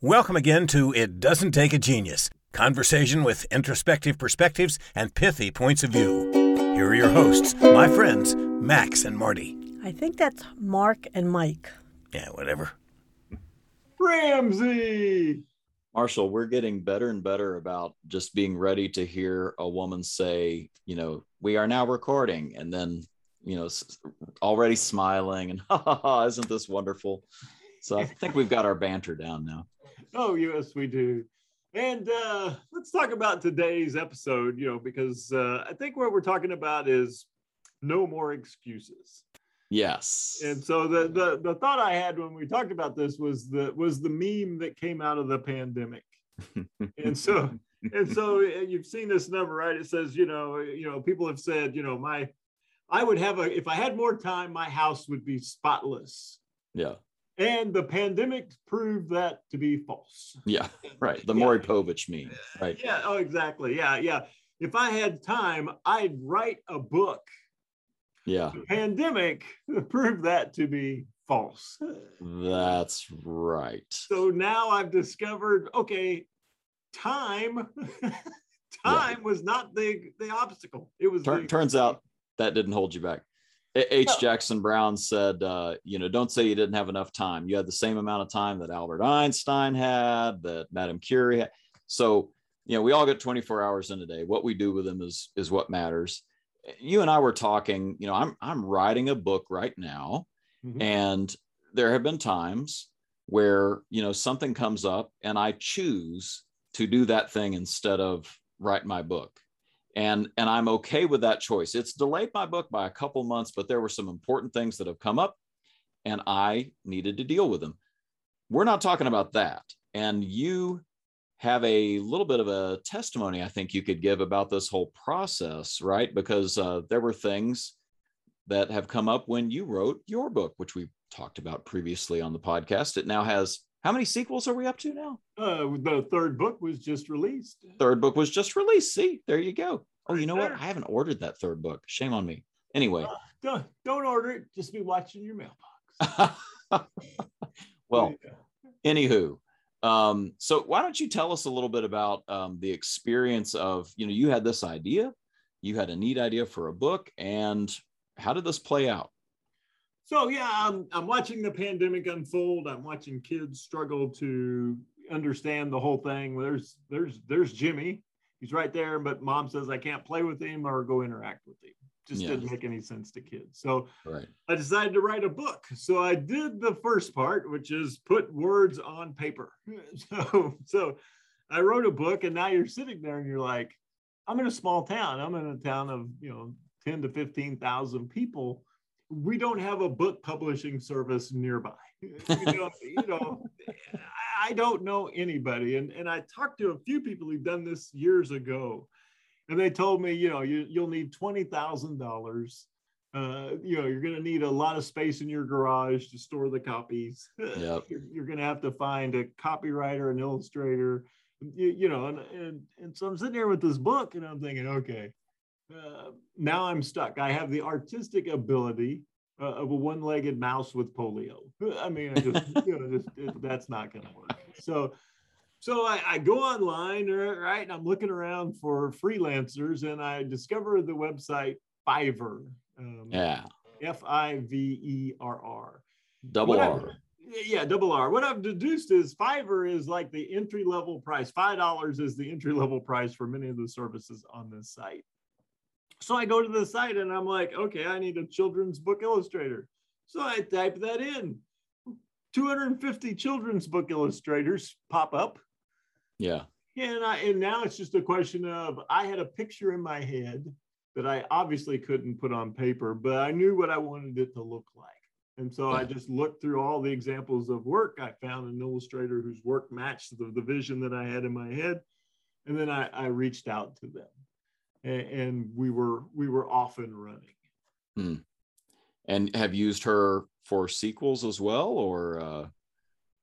Welcome again to It Doesn't Take a Genius conversation with introspective perspectives and pithy points of view. Here are your hosts, my friends, Max and Marty. I think that's Mark and Mike. Yeah, whatever. Ramsey. Marshall, we're getting better and better about just being ready to hear a woman say, you know, we are now recording, and then, you know, already smiling and, ha ha ha, isn't this wonderful? So I think we've got our banter down now. Oh, yes, we do. And uh, let's talk about today's episode, you know, because uh, I think what we're talking about is no more excuses. Yes. And so the, the the thought I had when we talked about this was the was the meme that came out of the pandemic. and so and so uh, you've seen this number, right? It says, you know, you know, people have said, you know, my I would have a if I had more time, my house would be spotless. Yeah. And the pandemic proved that to be false. Yeah, right. The Maury Povich meme, right? Yeah, oh, exactly. Yeah, yeah. If I had time, I'd write a book. Yeah. The pandemic proved that to be false. That's right. So now I've discovered okay, time time yeah. was not the the obstacle. It was Tur- the- turns out that didn't hold you back. H. No. Jackson Brown said, uh, you know, don't say you didn't have enough time. You had the same amount of time that Albert Einstein had, that Madame Curie had. So, you know, we all get 24 hours in a day. What we do with them is is what matters. You and I were talking, you know, I'm I'm writing a book right now, mm-hmm. and there have been times where, you know, something comes up and I choose to do that thing instead of write my book and and i'm okay with that choice. It's delayed my book by a couple months but there were some important things that have come up and i needed to deal with them. We're not talking about that. And you have a little bit of a testimony i think you could give about this whole process right? Because uh, there were things that have come up when you wrote your book which we talked about previously on the podcast. It now has how many sequels are we up to now? Uh, the third book was just released. Third book was just released. See, there you go. Oh, you know what? I haven't ordered that third book. Shame on me. Anyway, uh, don't don't order it. Just be watching your mailbox. well, anywho, um, so why don't you tell us a little bit about um, the experience of you know you had this idea, you had a neat idea for a book, and how did this play out? So yeah, I'm I'm watching the pandemic unfold. I'm watching kids struggle to understand the whole thing. There's there's there's Jimmy. He's right there, but mom says I can't play with him or go interact with him. Just yeah. didn't make any sense to kids. So right. I decided to write a book. So I did the first part, which is put words on paper. So so I wrote a book, and now you're sitting there and you're like, I'm in a small town. I'm in a town of you know 10 to 15,000 people we don't have a book publishing service nearby. you know, you know I don't know anybody. And, and I talked to a few people who've done this years ago. And they told me, you know, you, you'll need $20,000. Uh, you know, you're going to need a lot of space in your garage to store the copies. Yep. you're, you're going to have to find a copywriter, an illustrator, you, you know, and, and, and so I'm sitting here with this book and I'm thinking, okay, uh, now I'm stuck. I have the artistic ability uh, of a one-legged mouse with polio. I mean, I just, you know, just it, that's not going to work. So, so I, I, go online, right? And I'm looking around for freelancers, and I discover the website Fiverr. Um, yeah. F I V E R R. Double R. Yeah, double R. What I've deduced is Fiverr is like the entry level price. Five dollars is the entry level price for many of the services on this site. So I go to the site and I'm like, okay, I need a children's book illustrator. So I type that in. 250 children's book illustrators pop up. Yeah. And I and now it's just a question of I had a picture in my head that I obviously couldn't put on paper, but I knew what I wanted it to look like. And so. I just looked through all the examples of work. I found an illustrator whose work matched the, the vision that I had in my head. And then I, I reached out to them and, and we were we were off and running. Hmm. And have used her for sequels as well, or? Uh...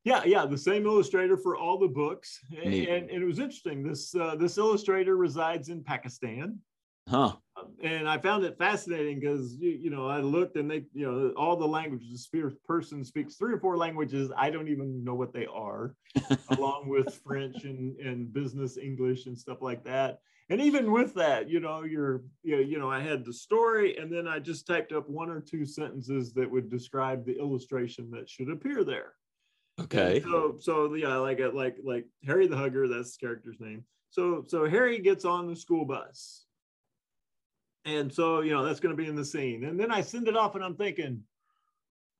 Yeah, yeah, the same illustrator for all the books, and, and, and, it was interesting. This uh, this illustrator resides in Pakistan, Huh. And I found it fascinating because you, you know I looked and they you know all the languages. This person speaks three or four languages. I don't even know what they are, along with French and and business English and stuff like that. And even with that, you know, you're you know, you know I had the story and then I just typed up one or two sentences that would describe the illustration that should appear there. Okay. And so so yeah, like like like Harry the Hugger. That's the character's name. So so Harry gets on the school bus and so, you know, that's going to be in the scene. And then I send it off and I'm thinking,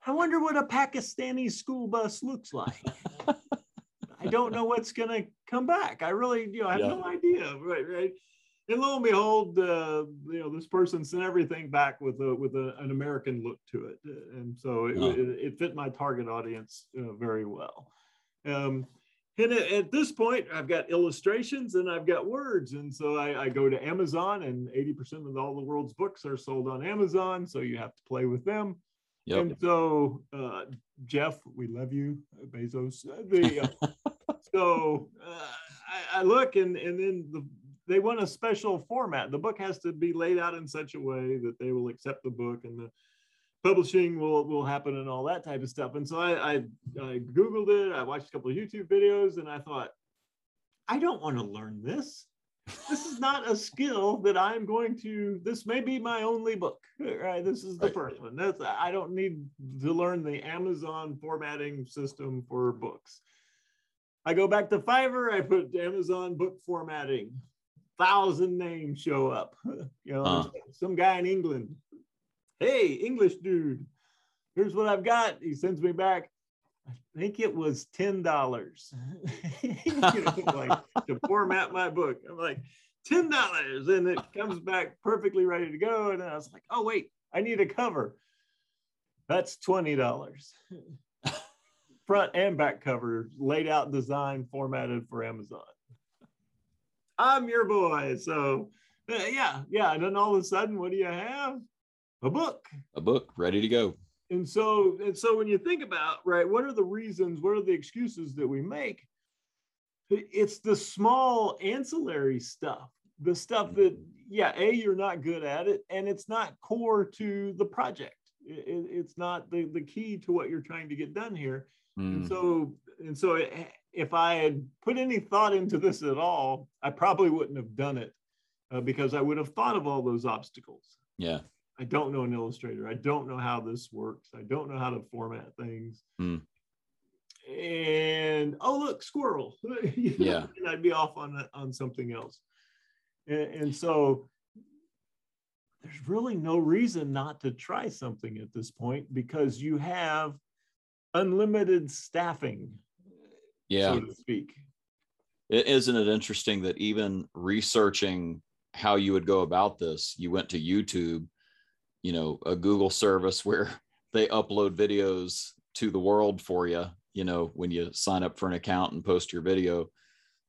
I wonder what a Pakistani school bus looks like. I don't know what's going to come back. I really, you know, I have Yeah. no idea. Right, right. And lo and behold, uh, you know, this person sent everything back with a with a, an American look to it, and so it, Oh. it, it fit my target audience uh, very well. Um, and at, this point, I've got illustrations and I've got words. And so I, I go to Amazon, and 80% of all the world's books are sold on Amazon. So you have to play with them. Yep. And so, uh, Jeff, we love you, Bezos. Uh, The, uh, so uh, I, I look, and, and then the, they want a special format. The book has to be laid out in such a way that they will accept the book and the publishing will will happen and all that type of stuff. And so I, I, I Googled it, I watched a couple of YouTube videos, and I thought, I don't want to learn this. This is not a skill that I'm going to. This may be my only book, right? This is the first one. That's I don't need to learn the Amazon formatting system for books. I go back to Fiverr. I put Amazon book formatting. Thousand names show up. You know, Huh. some guy in England hey, English dude, here's what I've got. He sends me back. I think it was ten dollars, like to format my book. I'm like ten dollars, and it comes back perfectly ready to go. And I was like, oh wait, I need a cover. That's twenty dollars. Front and back cover, laid out, design, formatted for Amazon. I'm your boy. So, uh, yeah, yeah. And then all of a sudden, what do you have? A book. A book ready to go. And so, and so when you think about, right, what are the reasons, what are the excuses that we make? It's the small ancillary stuff, the stuff that, yeah, A, you're not good at it, and it's not core to the project. It- it- it's not the, the key to what you're trying to get done here. And Mm, so, and so i- if I had put any thought into this at all, I probably wouldn't have done it uh, because I would have thought of all those obstacles. yeah. I don't know an illustrator. I don't know how this works. I don't know how to format things. Hmm. And oh look, squirrel. You know, Yeah. and I'd be off on on something else. And, and so there's really no reason not to try something at this point because you have unlimited staffing, Yeah. so to speak. Isn't it interesting that even researching how you would go about this, you went to YouTube, you know, a Google service where they upload videos to the world for you, you know, when you sign up for an account and post your video.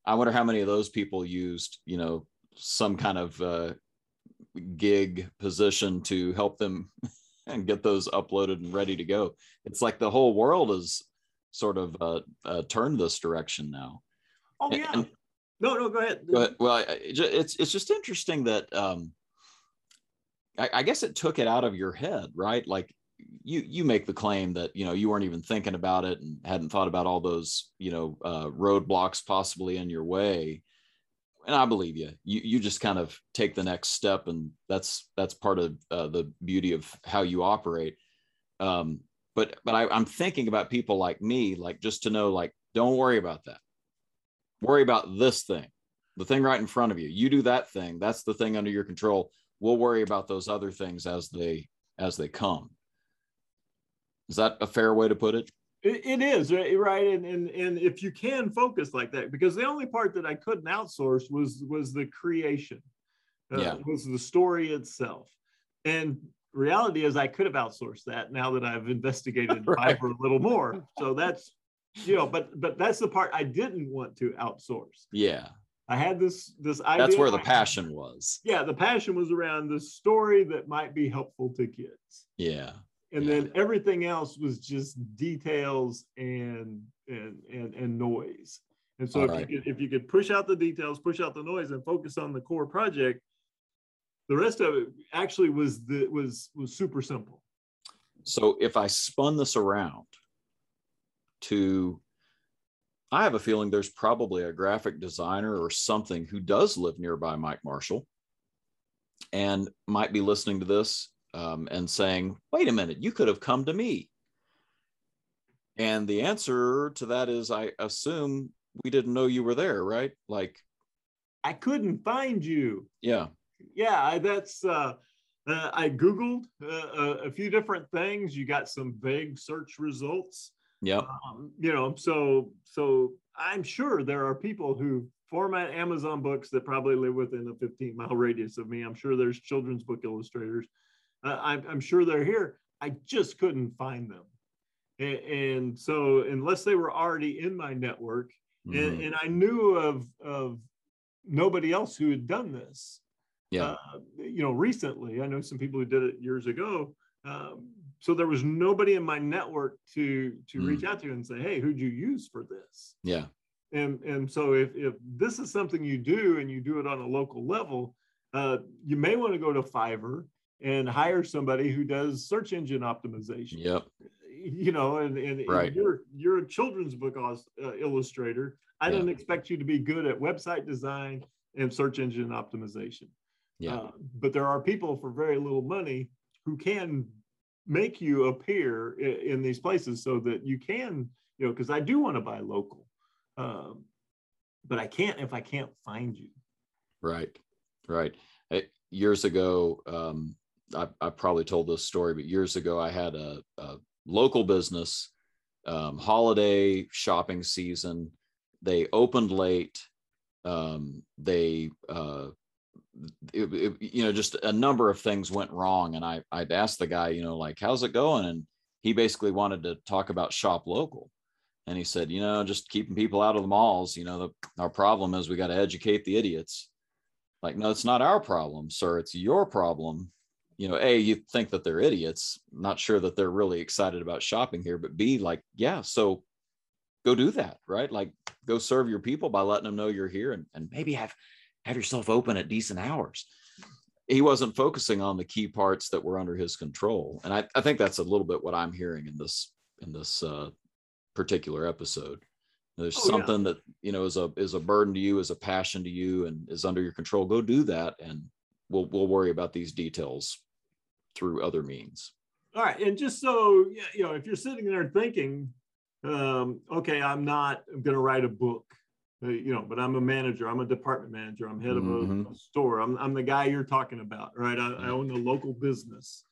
I wonder how many of those people used, you know, some kind of uh, gig position to help them and get those uploaded and ready to go. It's like the whole world is sort of uh, uh, turned this direction now. Oh yeah. and- no, no, go ahead. Go ahead. Well, it's it's just interesting that um, I, I guess it took it out of your head, right? Like you you make the claim that you know you weren't even thinking about it and hadn't thought about all those you know uh, roadblocks possibly in your way, and I believe you. You you just kind of take the next step, and that's that's part of uh, the beauty of how you operate. Um, but but I, I'm thinking about people like me, like just to know, like don't worry about that worry about this thing, the thing right in front of you. You do that thing. That's the thing under your control. We'll worry about those other things as they as they come. Is that a fair way to put it? It, it is right, and, and and if you can focus like that, because the only part that I couldn't outsource was was the creation, uh, Yeah. was the story itself, and reality is I could have outsourced that now that I've investigated Right. Fiverr a little more. So that's you know, but but that's the part I didn't want to outsource. Yeah, I had this this idea. that's where the passion was. Yeah, the passion was around the story that might be helpful to kids Yeah, and Yeah. then everything else was just details and and and, and noise and so All if, right. you could, if you could push out the details push out the noise and focus on the core project the rest of it actually was the was was super simple. So if I spun this around to I have a feeling there's probably a graphic designer or something who does live nearby Mike Marshall and might be listening to this um, and saying, wait a minute, you could have come to me. And the answer to that is, I assume we didn't know you were there, right? Like, I couldn't find you. Yeah. Yeah, that's, uh, uh, I Googled uh, a few different things. You got some vague search results. Yeah. Um, you know, so so I'm sure there are people who format Amazon books that probably live within a 15 mile radius of me. I'm sure there's children's book illustrators. Uh, I'm, I'm sure they're here. I just couldn't find them. And, and so unless they were already in my network, mm-hmm. and, and, I knew of of nobody else who had done this. Yeah. Uh, you know, recently, I know some people who did it years ago. Um, so there was nobody in my network to to mm. reach out to and say, "Hey, who'd you use for this?" Yeah. And and so if if this is something you do and you do it on a local level, uh, you may want to go to Fiverr and hire somebody who does search engine optimization. Yep. You know, and, and, right. you're you're a children's book uh, illustrator. I yeah. don't expect you to be good at website design and search engine optimization. Yeah. Uh, but there are people for very little money who can make you appear in, these places so that you can, you know, because I do want to buy local, um, but I can't if I can't find you. Right, right. years ago, um, I, I, probably told this story, but years ago, I had a, a local business, um, holiday shopping season. They opened late. Um, they uh, it, it, you know, just a number of things went wrong. And I, I'd asked the guy, you know, like, how's it going? And he basically wanted to talk about shop local. And he said, you know, just keeping people out of the malls. You know, the, our problem is we got to educate the idiots. Like, no, it's not our problem, sir. It's your problem. You know, A, you think that they're idiots. not sure that they're really excited about shopping here, but B, like, yeah, so go do that, right? Like, go serve your people by letting them know you're here and, and maybe have have yourself open at decent hours. He wasn't focusing on the key parts that were under his control. And i, I think that's a little bit what i'm hearing in this in this uh, particular episode. There's oh, something yeah. that you know is a is a burden to you is a passion to you and is under your control. Go do that and we'll we'll worry about these details through other means. All right and just so you know if you're sitting there thinking um, okay i'm not going to write a book you know, but I'm a manager. I'm a department manager. I'm head of a, mm-hmm. a store. I'm, I'm the guy you're talking about, right? I, I, own a local business.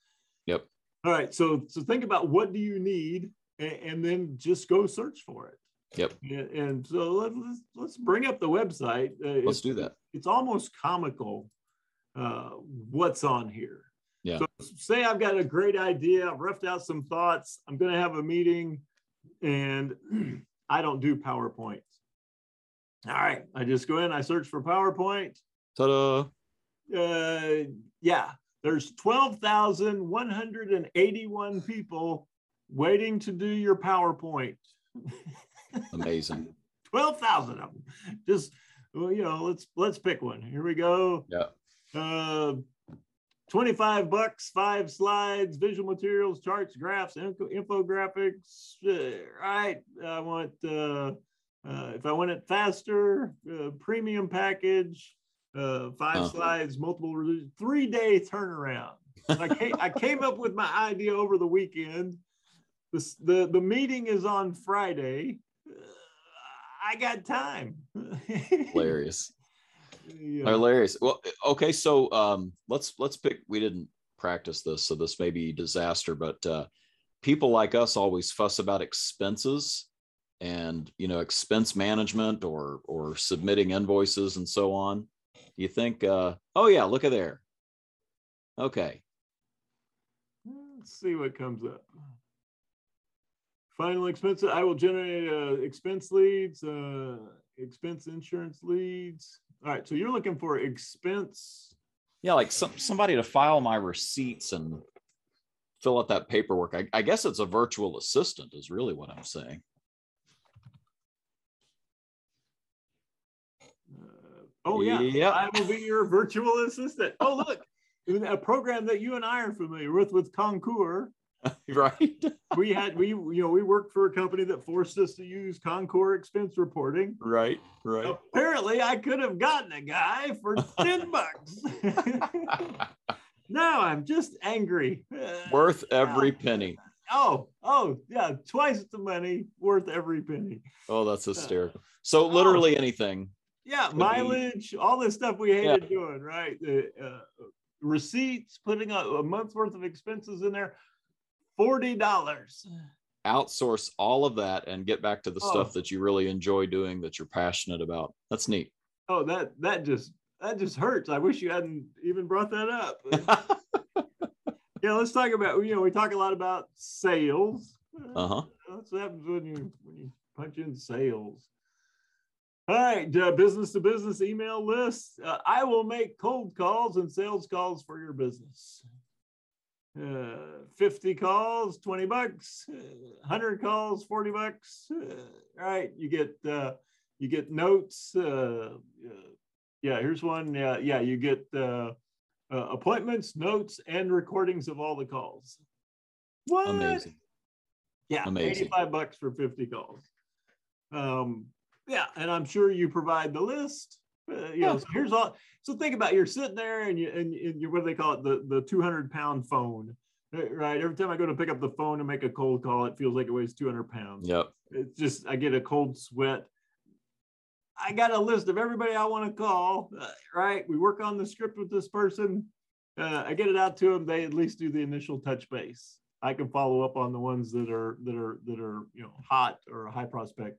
Yep. All right. So, so think about what do you need, and, and then just go search for it. Yep. And, and so let's let's bring up the website. Uh, let's do that. It's almost comical uh, what's on here. Yeah. So say I've got a great idea. I've roughed out some thoughts. I'm going to have a meeting, and I don't do PowerPoint. All right, I just go in, I search for PowerPoint. Ta-da. Uh, yeah, there's 12,181 people waiting to do your PowerPoint. Amazing. 12,000 of them. Just, well, you know, let's let's pick one. Here we go. Yeah. Uh, 25 bucks, five slides, visual materials, charts, graphs, info, infographics. Uh, right. I want uh, uh, if I want it faster, uh, premium package, uh, five oh. slides, multiple, three day turnaround. I, came, I came up with my idea over the weekend. The, the, the meeting is on Friday. Uh, I got time. Hilarious. Yeah. Hilarious. Well, okay, so um, let's let's pick. We didn't practice this, so this may be disaster. But uh, people like us always fuss about expenses and you know expense management or or submitting invoices and so on you think uh oh yeah look at there. Okay. Let's see what comes up. Final expenses i will generate uh, expense leads uh expense insurance leads. All right so you're looking for expense. Yeah like some, somebody to file my receipts and fill out that paperwork. I, I guess it's a virtual assistant is really what i'm saying Oh yeah. yeah. I will be your virtual assistant. Oh look, a program that you and I are familiar with, with Concur. right. We had we you know we worked for a company that forced us to use Concur expense reporting. Right. Right. Apparently, I could have gotten a guy for ten bucks. now I'm just angry. Worth every penny. Oh, oh, yeah, twice the money, worth every penny. Oh, that's uh, hysterical. So literally oh. anything. Yeah, Could be- mileage, all this stuff we hated Yeah. doing, right? The uh, receipts, putting a, a month's worth of expenses in there, forty dollars. Outsource all of that and get back to the Oh. stuff that you really enjoy doing that you're passionate about. That's neat. Oh, that that just that just hurts. I wish you hadn't even brought that up. yeah, let's talk about you know we talk a lot about sales. Uh-huh. That's what happens when you when you punch in sales. All right, uh, business to business email list. Uh, I will make cold calls and sales calls for your business. Uh, 50 calls, 20 bucks. Uh, 100 calls, 40 bucks. Uh, all right, you get uh, you get notes. Uh, uh, yeah, here's one. Yeah, yeah, you get uh, uh, appointments, notes, and recordings of all the calls. What? Amazing. Yeah, Amazing. 85 bucks for 50 calls. Um, yeah, and I'm sure you provide the list. Uh, you know, Yeah. so here's all. So think about it, you're sitting there and you and, and you what do they call it? The the 200 pound phone. Uh, Right. Every time I go to pick up the phone and make a cold call, it feels like it weighs 200 pounds. Yep. It's just I get a cold sweat. I got a list of everybody I want to call. uh, right. We work on the script with this person. Uh, I get it out to them. They at least do the initial touch base. I can follow up on the ones that are that are that are you know hot or high prospect,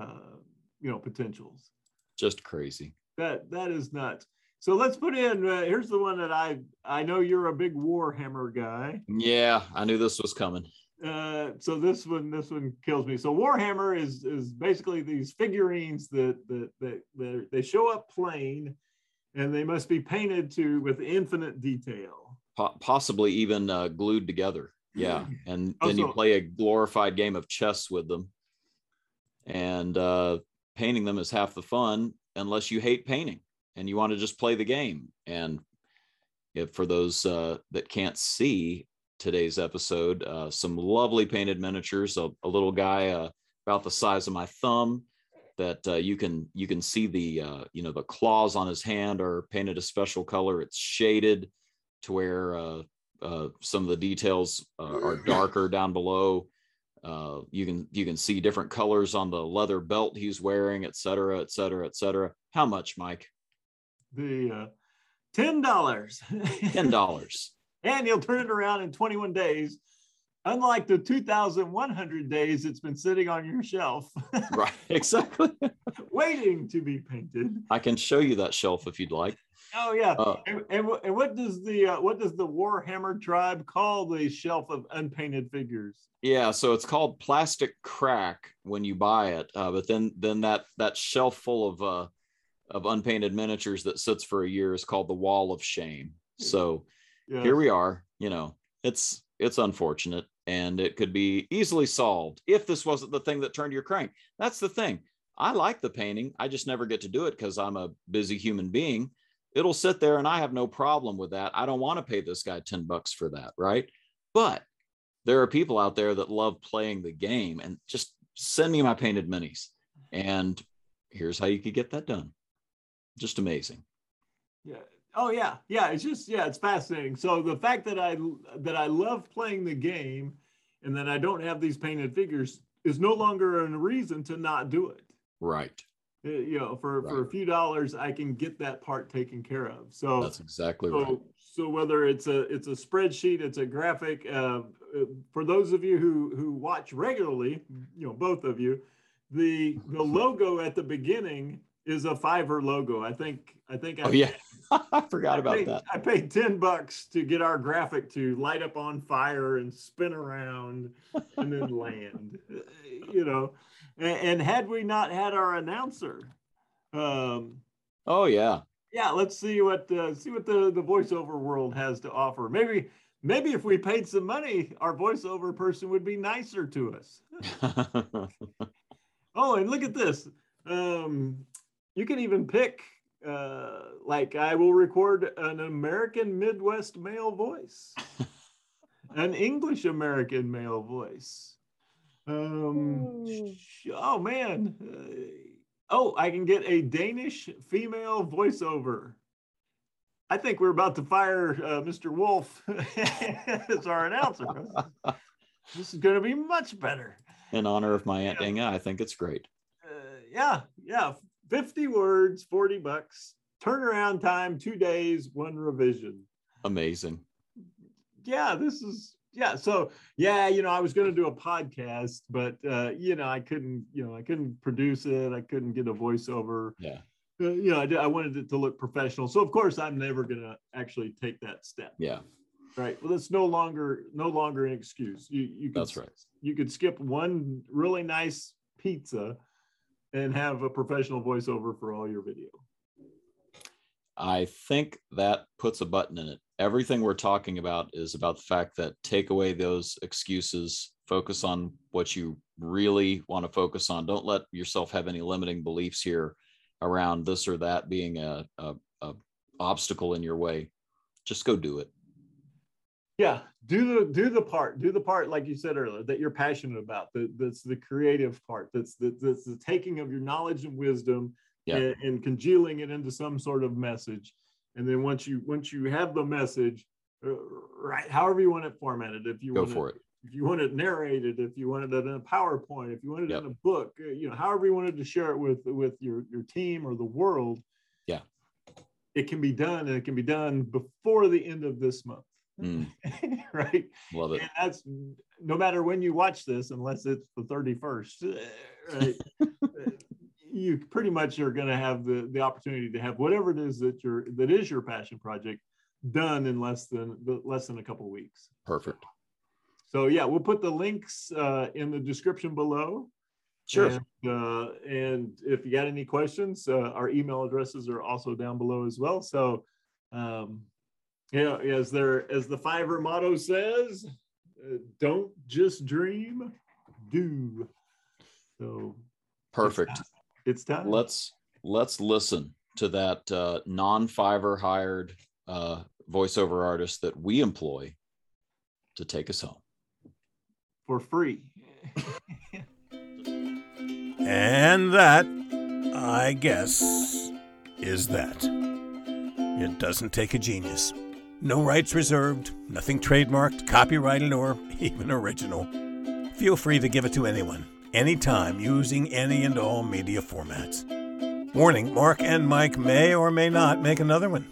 uh, you know potentials. Just crazy. That that is nuts. So let's put in. Uh, here's the one that I I know you're a big Warhammer guy. Yeah, I knew this was coming. Uh, so this one this one kills me. So Warhammer is is basically these figurines that that that, that they show up plain, and they must be painted to with infinite detail. Po- possibly even uh, glued together. Yeah. And then you play a glorified game of chess with them. And uh, painting them is half the fun unless you hate painting and you want to just play the game. And for those uh, that can't see today's episode, uh, some lovely painted miniatures, a, a little guy uh, about the size of my thumb that uh, you can you can see the uh, you know the claws on his hand are painted a special color. It's shaded to where some of the details are darker down below. Uh, you can you can see different colors on the leather belt he's wearing, et cetera, et cetera, et cetera. How much, Mike? The uh, ten dollars, Ten dollars. and you'll turn it around in 21 days. Unlike the 2,100 days it's been sitting on your shelf, right, exactly. waiting to be painted. I can show you that shelf if you'd like. Oh yeah. Uh, And, and, and what does the uh, what does the Warhammer tribe call the shelf of unpainted figures? yeah, so it's called plastic crack when you buy it, uh, but then then that that shelf full of uh, of unpainted miniatures that sits for a year is called the Wall of Shame. So Yeah. here we are you know it's it's unfortunate and it could be easily solved if this wasn't the thing that turned your crank that's the thing i like the painting i just never get to do it because i'm a busy human being it'll sit there and i have no problem with that i don't want to pay this guy 10 bucks for that right but there are people out there that love playing the game and just send me my painted minis and here's how you could get that done just amazing Yeah. Oh yeah, yeah. It's just yeah, it's fascinating. So the fact that I that I love playing the game, and that I don't have these painted figures is no longer a reason to not do it. right You know, for for a few dollars, I can get that part taken care of. So that's exactly so, right so whether it's a it's a spreadsheet, it's a graphic. Uh, uh, for those of you who who watch regularly, you know, both of you, the the logo at the beginning is a Fiverr logo. I think I think I oh yeah i forgot I about paid, that I paid 10 bucks to get our graphic to light up on fire and spin around and then land, uh, you know. And, and had we not had our announcer, um, Oh yeah. yeah, let's see what uh, see what the the voiceover world has to offer. Maybe maybe if we paid some money, our voiceover person would be nicer to us. Oh, and look at this. Um, you can even pick uh, like I will record an American Midwest male voice, an English American male voice. Um, Ooh. oh man. Uh, oh, I can get a Danish female voiceover. I think we're about to fire uh, Mr. Wolf as our announcer. this is going to be much better. In honor of my Aunt Inga, I think it's great. Uh, yeah, yeah. 50 words, 40 bucks. Turnaround time, two days, one revision. Amazing. Yeah, this is yeah. So yeah, you know, I was going to do a podcast, but uh, you know, I couldn't, you know, I couldn't produce it. I couldn't get a voiceover. Yeah. Uh, you know, I, did, I wanted it to look professional. So of course, I'm never going to actually take that step. Yeah. Right. Well, it's no longer no longer an excuse. You you could, That's right. You could skip one really nice pizza and have a professional voiceover for all your video. I think that puts a button in it. Everything we're talking about is about the fact that take away those excuses, focus on what you really want to focus on. Don't let yourself have any limiting beliefs here around this or that being a, a, a obstacle in your way. Just go do it. Yeah, do the do the part, do the part like you said earlier that you're passionate about. That that's the creative part. That's the that's the taking of your knowledge and wisdom Yeah. and, and congealing it into some sort of message. And then once you once you have the message, uh, right, however you want it formatted, if you Go want for it. if you want it narrated, if you wanted it in a PowerPoint, if you wanted Yep. it in a book, uh, you know, however you wanted to share it with with your your team or the world. Yeah. It can be done and it can be done before the end of this month. Mm, right. love it. And that's no matter when you watch this, unless it's the 31st, uh, right? you pretty much are going to have the, the opportunity to have whatever it is that your that is your passion project done in less than less than a couple weeks. Perfect. So yeah, we'll put the links uh, in the description below. Sure. And, uh, and if you got any questions, uh, our email addresses are also down below as well. So, um, know, as there as the Fiverr motto says, uh, "Don't just dream, do." So Perfect. It's time. Let's let's listen to that uh, non-Fiverr hired uh, voiceover artist that we employ to take us home. for free. And that, I guess, is that. It doesn't take a genius. No rights reserved, nothing trademarked, copyrighted, or even original. Feel free to give it to anyone, anytime, using any and all media formats. Warning Mark and Mike may or may not make another one.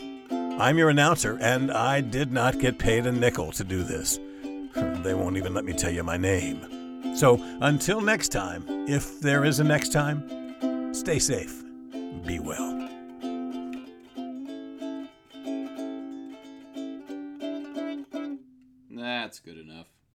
I'm your announcer, and I did not get paid a nickel to do this. They won't even let me tell you my name. So until next time, if there is a next time, stay safe, be well.